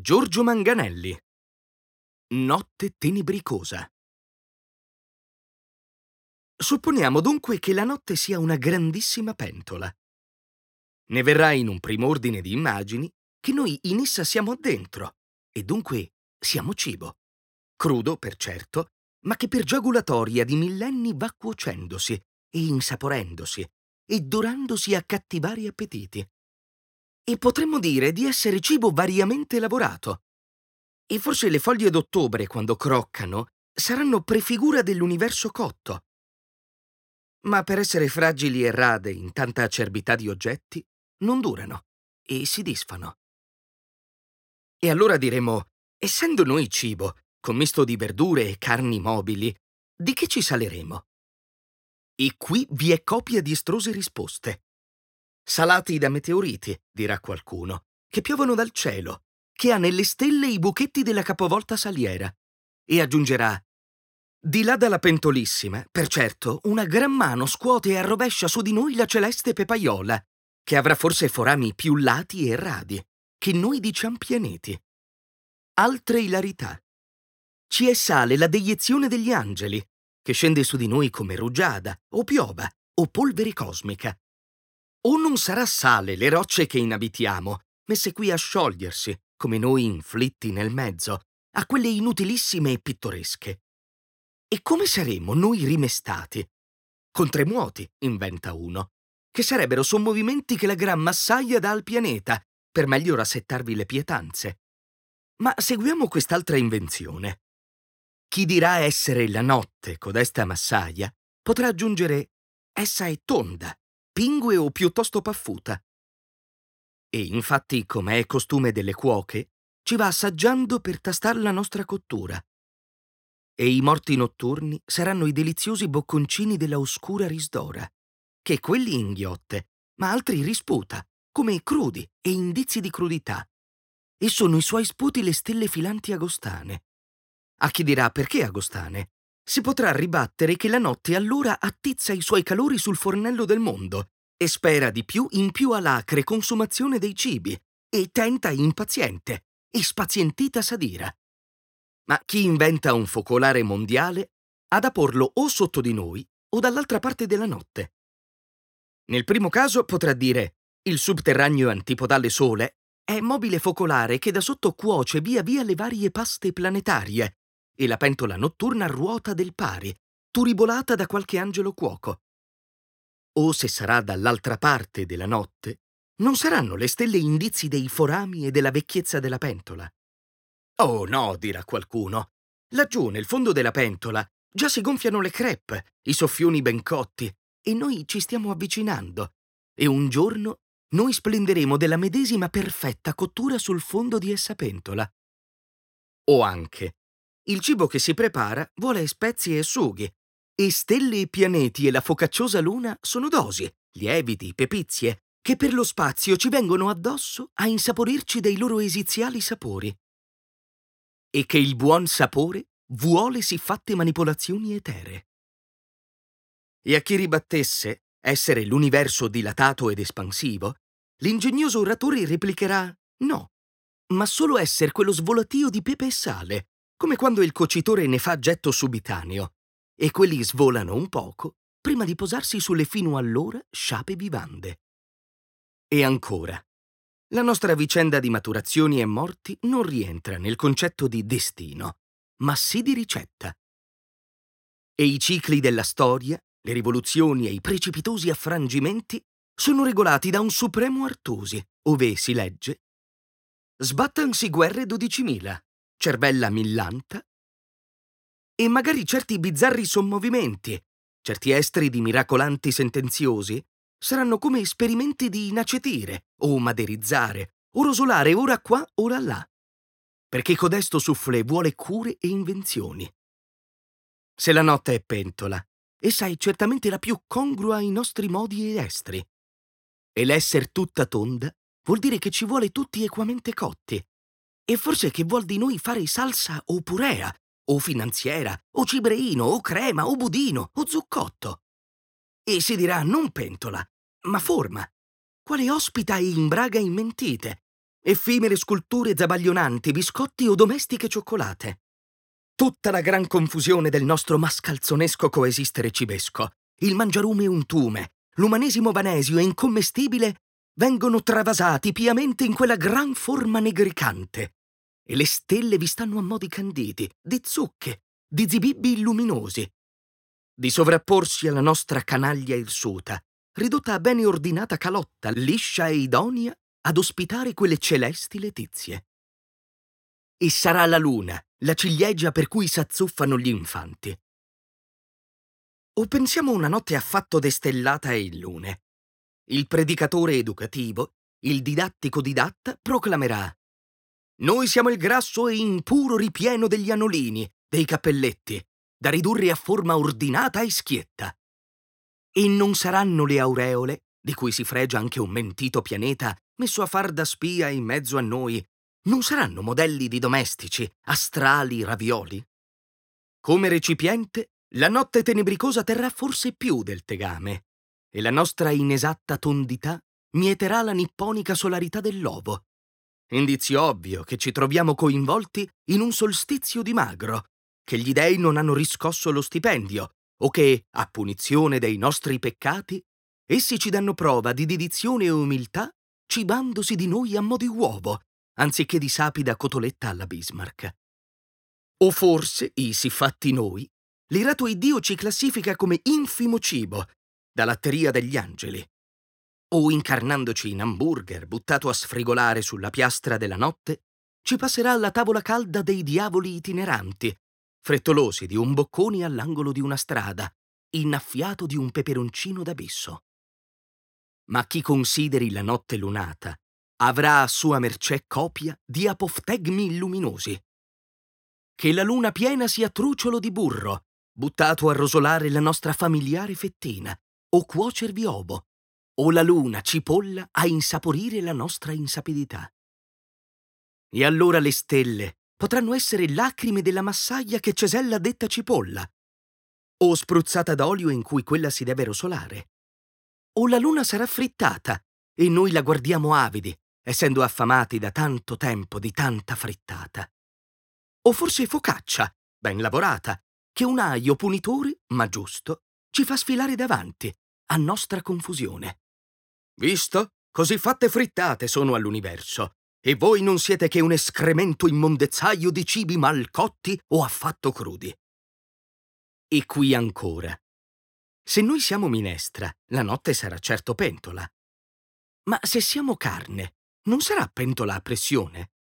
Giorgio Manganelli. Notte tenebricosa. Supponiamo dunque che la notte sia una grandissima pentola. Ne verrà in un primo ordine di immagini che noi in essa siamo dentro e dunque siamo cibo. Crudo, per certo, ma che per giagulatoria di millenni va cuocendosi e insaporendosi e dorandosi a cattivari appetiti e potremmo dire di essere cibo variamente lavorato. E forse le foglie d'ottobre, quando croccano, saranno prefigura dell'universo cotto. Ma per essere fragili e rade in tanta acerbità di oggetti, non durano e si disfano. E allora diremo, essendo noi cibo, commisto di verdure e carni mobili, di che ci saleremo? E qui vi è copia di estrose risposte salati da meteoriti, dirà qualcuno, che piovono dal cielo, che ha nelle stelle i buchetti della capovolta saliera. E aggiungerà, di là dalla pentolissima, per certo, una gran mano scuote e arrovescia su di noi la celeste pepaiola, che avrà forse forami più lati e radi, che noi diciam pianeti. Altre ilarità. Ci è sale la deiezione degli angeli, che scende su di noi come rugiada, o piova, o polvere cosmica, o non sarà sale le rocce che inabitiamo, messe qui a sciogliersi, come noi inflitti nel mezzo, a quelle inutilissime e pittoresche. E come saremo noi rimestati? Con tremuoti, inventa uno, che sarebbero sommovimenti che la gran massaia dà al pianeta, per meglio rassettarvi le pietanze. Ma seguiamo quest'altra invenzione. Chi dirà essere la notte codesta massaia potrà aggiungere essa è tonda, pingue o piuttosto paffuta. E infatti, come è costume delle cuoche, ci va assaggiando per tastar la nostra cottura. E i morti notturni saranno i deliziosi bocconcini della oscura risdora, che quelli inghiotte, ma altri risputa, come crudi e indizi di crudità. E sono i suoi sputi le stelle filanti agostane. A chi dirà perché agostane? Si potrà ribattere che la notte allora attizza i suoi calori sul fornello del mondo e spera di più in più alacre consumazione dei cibi e tenta impaziente e spazientita sadira. Ma chi inventa un focolare mondiale ha da porlo o sotto di noi o dall'altra parte della notte. Nel primo caso potrà dire il subterraneo antipodale Sole è mobile focolare che da sotto cuoce via via le varie paste planetarie e la pentola notturna ruota del pari, turibolata da qualche angelo cuoco. O se sarà dall'altra parte della notte, non saranno le stelle indizi dei forami e della vecchiezza della pentola. Oh no, dirà qualcuno. Laggiù nel fondo della pentola già si gonfiano le crepe, i soffioni ben cotti, e noi ci stiamo avvicinando. E un giorno noi splenderemo della medesima perfetta cottura sul fondo di essa pentola. O anche, il cibo che si prepara vuole spezie e sughi, e stelle e pianeti e la focacciosa luna sono dosi, lieviti, pepizie, che per lo spazio ci vengono addosso a insaporirci dei loro esiziali sapori. E che il buon sapore vuole siffatte manipolazioni etere. E a chi ribattesse essere l'universo dilatato ed espansivo, l'ingegnoso oratore replicherà no, ma solo essere quello svolatio di pepe e sale, come quando il cocitore ne fa getto subitaneo, e quelli svolano un poco prima di posarsi sulle fino allora sciape vivande. E ancora, la nostra vicenda di maturazioni e morti non rientra nel concetto di destino, ma sì di ricetta. E i cicli della storia, le rivoluzioni e i precipitosi affrangimenti sono regolati da un supremo Artusi, ove si legge Sbattansi guerre dodicimila, cervella millanta, e magari certi bizzarri sommovimenti, certi estri di miracolanti sentenziosi, saranno come esperimenti di inacetire, o maderizzare, o rosolare ora qua, ora là, perché codesto soufflé vuole cure e invenzioni. Se la notte è pentola, essa è certamente la più congrua ai nostri modi ed estri. E l'esser tutta tonda vuol dire che ci vuole tutti equamente cotti, e forse che vuol di noi fare salsa o purea, o finanziera, o cibreino, o crema, o budino, o zuccotto. E si dirà non pentola, ma forma, quale ospita e imbraga immentite, effimere sculture zabaglionanti, biscotti o domestiche cioccolate. Tutta la gran confusione del nostro mascalzonesco coesistere cibesco, il mangiarume untume, l'umanesimo vanesio e incommestibile vengono travasati piamente in quella gran forma negricante, e le stelle vi stanno a modi canditi, di zucche, di zibibbi illuminosi, di sovrapporsi alla nostra canaglia irsuta, ridotta a bene ordinata calotta, liscia e idonea ad ospitare quelle celesti letizie. E sarà la luna, la ciliegia per cui s'azzuffano gli infanti. O pensiamo una notte affatto destellata e illune. Il predicatore educativo, il didattico didatta, proclamerà Noi siamo il grasso e impuro ripieno degli anolini, dei cappelletti, da ridurre a forma ordinata e schietta. E non saranno le aureole, di cui si fregia anche un mentito pianeta messo a far da spia in mezzo a noi, non saranno modelli di domestici, astrali ravioli? Come recipiente, la notte tenebricosa terrà forse più del tegame, e la nostra inesatta tondità mieterà la nipponica solarità dell'ovo. Indizio ovvio che ci troviamo coinvolti in un solstizio di magro, che gli dei non hanno riscosso lo stipendio, o che, a punizione dei nostri peccati, essi ci danno prova di dedizione e umiltà cibandosi di noi a mo' di uovo, anziché di sapida cotoletta alla Bismarck. O forse, i siffatti noi, l'irato Iddio ci classifica come infimo cibo, da latteria degli angeli. O incarnandoci in hamburger buttato a sfrigolare sulla piastra della notte, ci passerà alla tavola calda dei diavoli itineranti, frettolosi di un boccone all'angolo di una strada, innaffiato di un peperoncino d'abisso ma chi consideri la notte lunata avrà a sua mercé copia di apoftegmi luminosi. Che la luna piena sia truciolo di burro, buttato a rosolare la nostra familiare fettina, o cuocervi ovo, o la luna cipolla a insaporire la nostra insapidità. E allora le stelle potranno essere lacrime della massaia che Cesella detta cipolla, o spruzzata d'olio in cui quella si deve rosolare o la luna sarà frittata e noi la guardiamo avidi, essendo affamati da tanto tempo di tanta frittata. O forse focaccia, ben lavorata, che un aio punitore, ma giusto, ci fa sfilare davanti, a nostra confusione. Visto? Così fatte frittate sono all'universo, e voi non siete che un escremento immondezzaio di cibi mal cotti o affatto crudi. E qui ancora, se noi siamo minestra, la notte sarà certo pentola. Ma se siamo carne, non sarà pentola a pressione?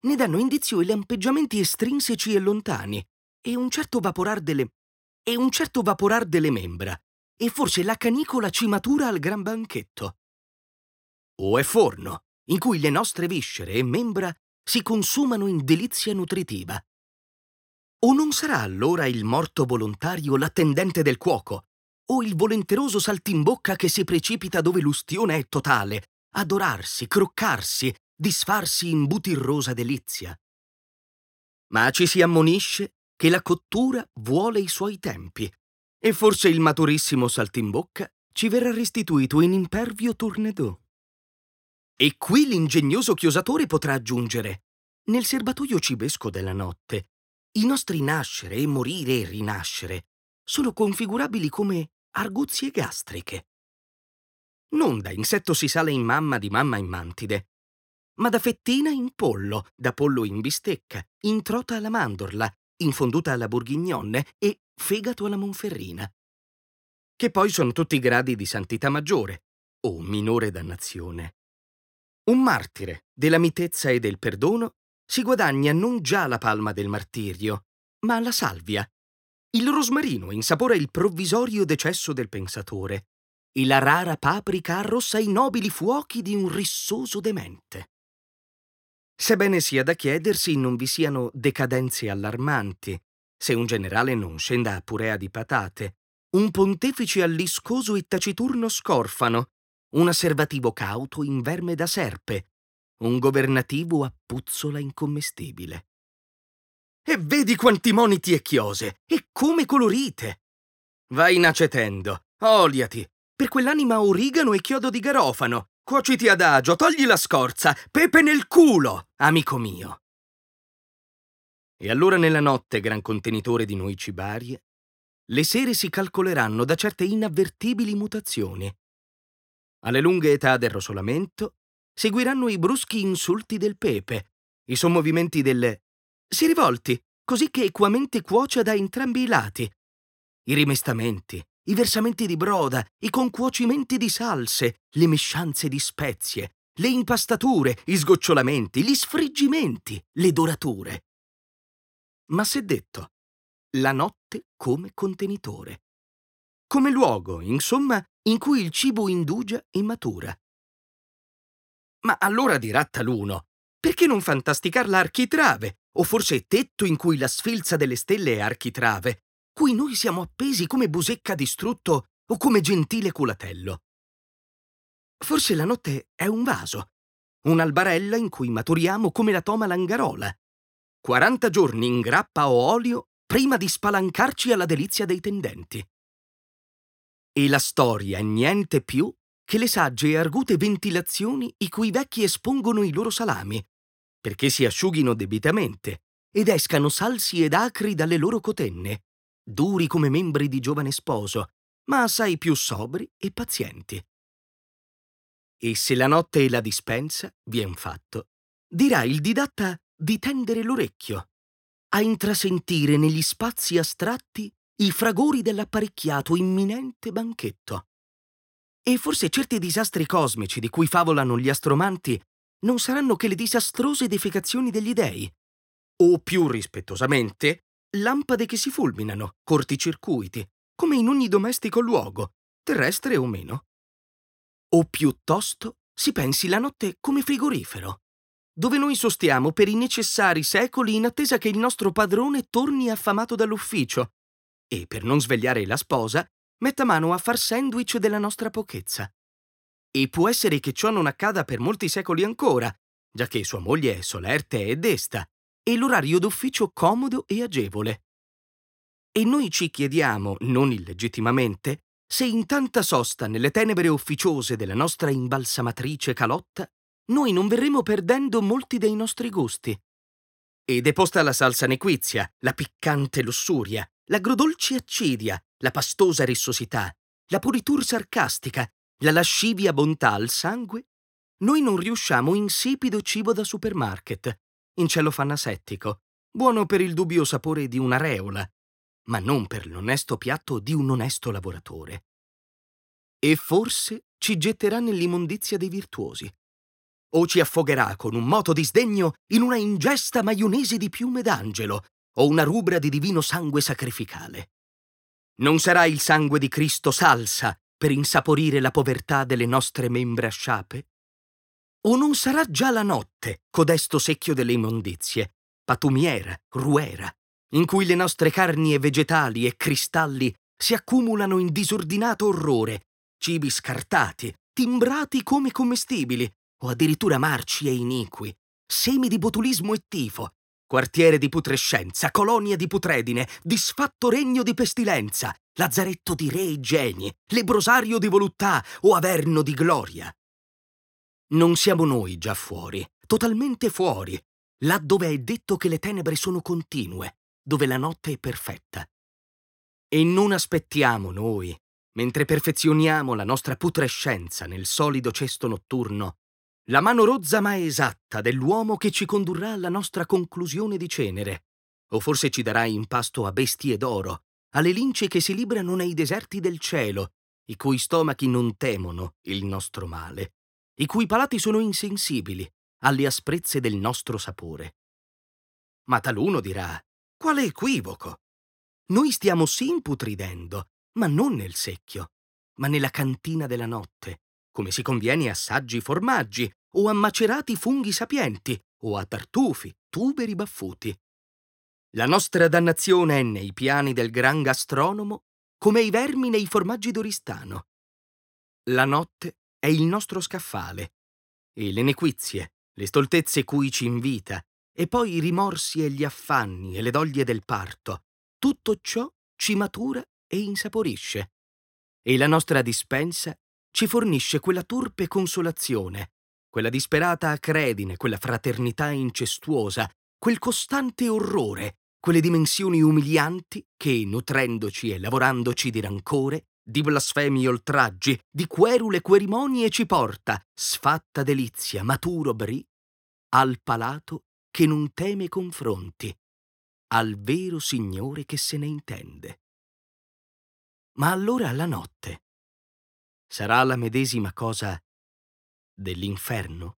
Ne danno indizio i lampeggiamenti estrinseci e lontani, e un certo vaporar delle... e un certo vaporar delle membra, e forse la canicola ci matura al gran banchetto. O è forno, in cui le nostre viscere e membra si consumano in delizia nutritiva. O non sarà allora il morto volontario l'attendente del cuoco, o il volenteroso saltimbocca che si precipita dove l'ustione è totale, adorarsi, croccarsi, disfarsi in butirrosa delizia. Ma ci si ammonisce che la cottura vuole i suoi tempi, e forse il maturissimo saltimbocca ci verrà restituito in impervio tournedo. E qui l'ingegnoso chiosatore potrà aggiungere, nel serbatoio cibesco della notte, i nostri nascere e morire e rinascere sono configurabili come arguzie gastriche. Non da insetto si sale in mamma di mamma in mantide, ma da fettina in pollo, da pollo in bistecca, in trota alla mandorla, infonduta alla bourguignonne e fegato alla monferrina. Che poi sono tutti gradi di santità maggiore o minore dannazione. Un martire della mitezza e del perdono si guadagna non già la palma del martirio, ma la salvia, il rosmarino insapora il provvisorio decesso del pensatore e la rara paprika arrossa i nobili fuochi di un rissoso demente. Sebbene sia da chiedersi non vi siano decadenze allarmanti, se un generale non scenda a purea di patate, un pontefice alliscoso e taciturno scorfano, un asservativo cauto in verme da serpe, un governativo a puzzola incommestibile. E vedi quanti moniti e chiose, e come colorite! Vai inacetendo, oliati, per quell'anima origano e chiodo di garofano, Cuociti adagio, togli la scorza, pepe nel culo, amico mio. E allora nella notte, gran contenitore di noi cibarie, le sere si calcoleranno da certe inavvertibili mutazioni. Alle lunghe età del rosolamento seguiranno i bruschi insulti del pepe, i sommovimenti delle... si rivolti, così che equamente cuocia da entrambi i lati, i rimestamenti, i versamenti di broda, i concuocimenti di salse, le mescianze di spezie, le impastature, i sgocciolamenti, gli sfriggimenti, le dorature. Ma s'è detto, la notte come contenitore. Come luogo, insomma, in cui il cibo indugia e matura. Ma allora dirà taluno, perché non fantasticar l'architrave, o forse tetto in cui la sfilza delle stelle è architrave, cui noi siamo appesi come busecca distrutto o come gentile culatello. Forse la notte è un vaso, un'albarella in cui maturiamo come la toma langarola. 40 giorni in grappa o olio prima di spalancarci alla delizia dei tendenti. E la storia è niente più che le sagge e argute ventilazioni i cui vecchi espongono i loro salami, perché si asciughino debitamente ed escano salsi ed acri dalle loro cotenne, duri come membri di giovane sposo, ma assai più sobri e pazienti. E se la notte è la dispensa, vien fatto, dirà il didatta di tendere l'orecchio, a intrasentire negli spazi astratti i fragori dell'apparecchiato imminente banchetto. E forse certi disastri cosmici di cui favolano gli astromanti non saranno che le disastrose defecazioni degli dei, o più rispettosamente, lampade che si fulminano, corticircuiti, come in ogni domestico luogo, terrestre o meno. O piuttosto si pensi la notte come frigorifero, dove noi sostiamo per i necessari secoli in attesa che il nostro padrone torni affamato dall'ufficio e, per non svegliare la sposa, metta mano a far sandwich della nostra pochezza. E può essere che ciò non accada per molti secoli ancora, già che sua moglie è solerte e desta, e l'orario d'ufficio comodo e agevole. E noi ci chiediamo, non illegittimamente, se in tanta sosta nelle tenebre ufficiose della nostra imbalsamatrice calotta, noi non verremo perdendo molti dei nostri gusti. E deposta la salsa nequizia, la piccante lussuria, l'agrodolce accidia, la pastosa rissosità, la puritur sarcastica, la lascivia bontà al sangue, noi non riusciamo insipido cibo da supermarket, in cellofanna settico, buono per il dubbio sapore di un'areola, ma non per l'onesto piatto di un onesto lavoratore. E forse ci getterà nell'immondizia dei virtuosi, o ci affogherà con un moto di sdegno in una ingesta maionese di piume d'angelo o una rubra di divino sangue sacrificale. Non sarà il sangue di Cristo salsa per insaporire la povertà delle nostre membra sciape? O non sarà già la notte, codesto secchio delle immondizie, patumiera, ruera, in cui le nostre carni e vegetali e cristalli si accumulano in disordinato orrore, cibi scartati, timbrati come commestibili, o addirittura marci e iniqui, semi di botulismo e tifo, quartiere di putrescenza, colonia di putredine, disfatto regno di pestilenza, lazzaretto di re e geni, lebrosario di voluttà o averno di gloria. Non siamo noi già fuori, totalmente fuori, là dove è detto che le tenebre sono continue, dove la notte è perfetta. E non aspettiamo noi, mentre perfezioniamo la nostra putrescenza nel solido cesto notturno, la mano rozza ma esatta dell'uomo che ci condurrà alla nostra conclusione di cenere, o forse ci darà in pasto a bestie d'oro, alle lince che si librano nei deserti del cielo, i cui stomachi non temono il nostro male, i cui palati sono insensibili alle asprezze del nostro sapore. Ma taluno dirà, quale equivoco! Noi stiamo sì imputridendo, ma non nel secchio, ma nella cantina della notte, come si conviene a saggi formaggi, o a macerati funghi sapienti, o a tartufi, tuberi baffuti. La nostra dannazione è nei piani del gran gastronomo come i vermi nei formaggi d'Oristano. La notte è il nostro scaffale, e le nequizie, le stoltezze cui ci invita, e poi i rimorsi e gli affanni e le doglie del parto, tutto ciò ci matura e insaporisce. E la nostra dispensa ci fornisce quella turpe consolazione, quella disperata acredine, quella fraternità incestuosa, quel costante orrore, quelle dimensioni umilianti che, nutrendoci e lavorandoci di rancore, di blasfemi oltraggi, di querule querimonie ci porta, sfatta delizia, maturo bri, al palato che non teme confronti, al vero Signore che se ne intende. Ma allora la notte sarà la medesima cosa dell'inferno?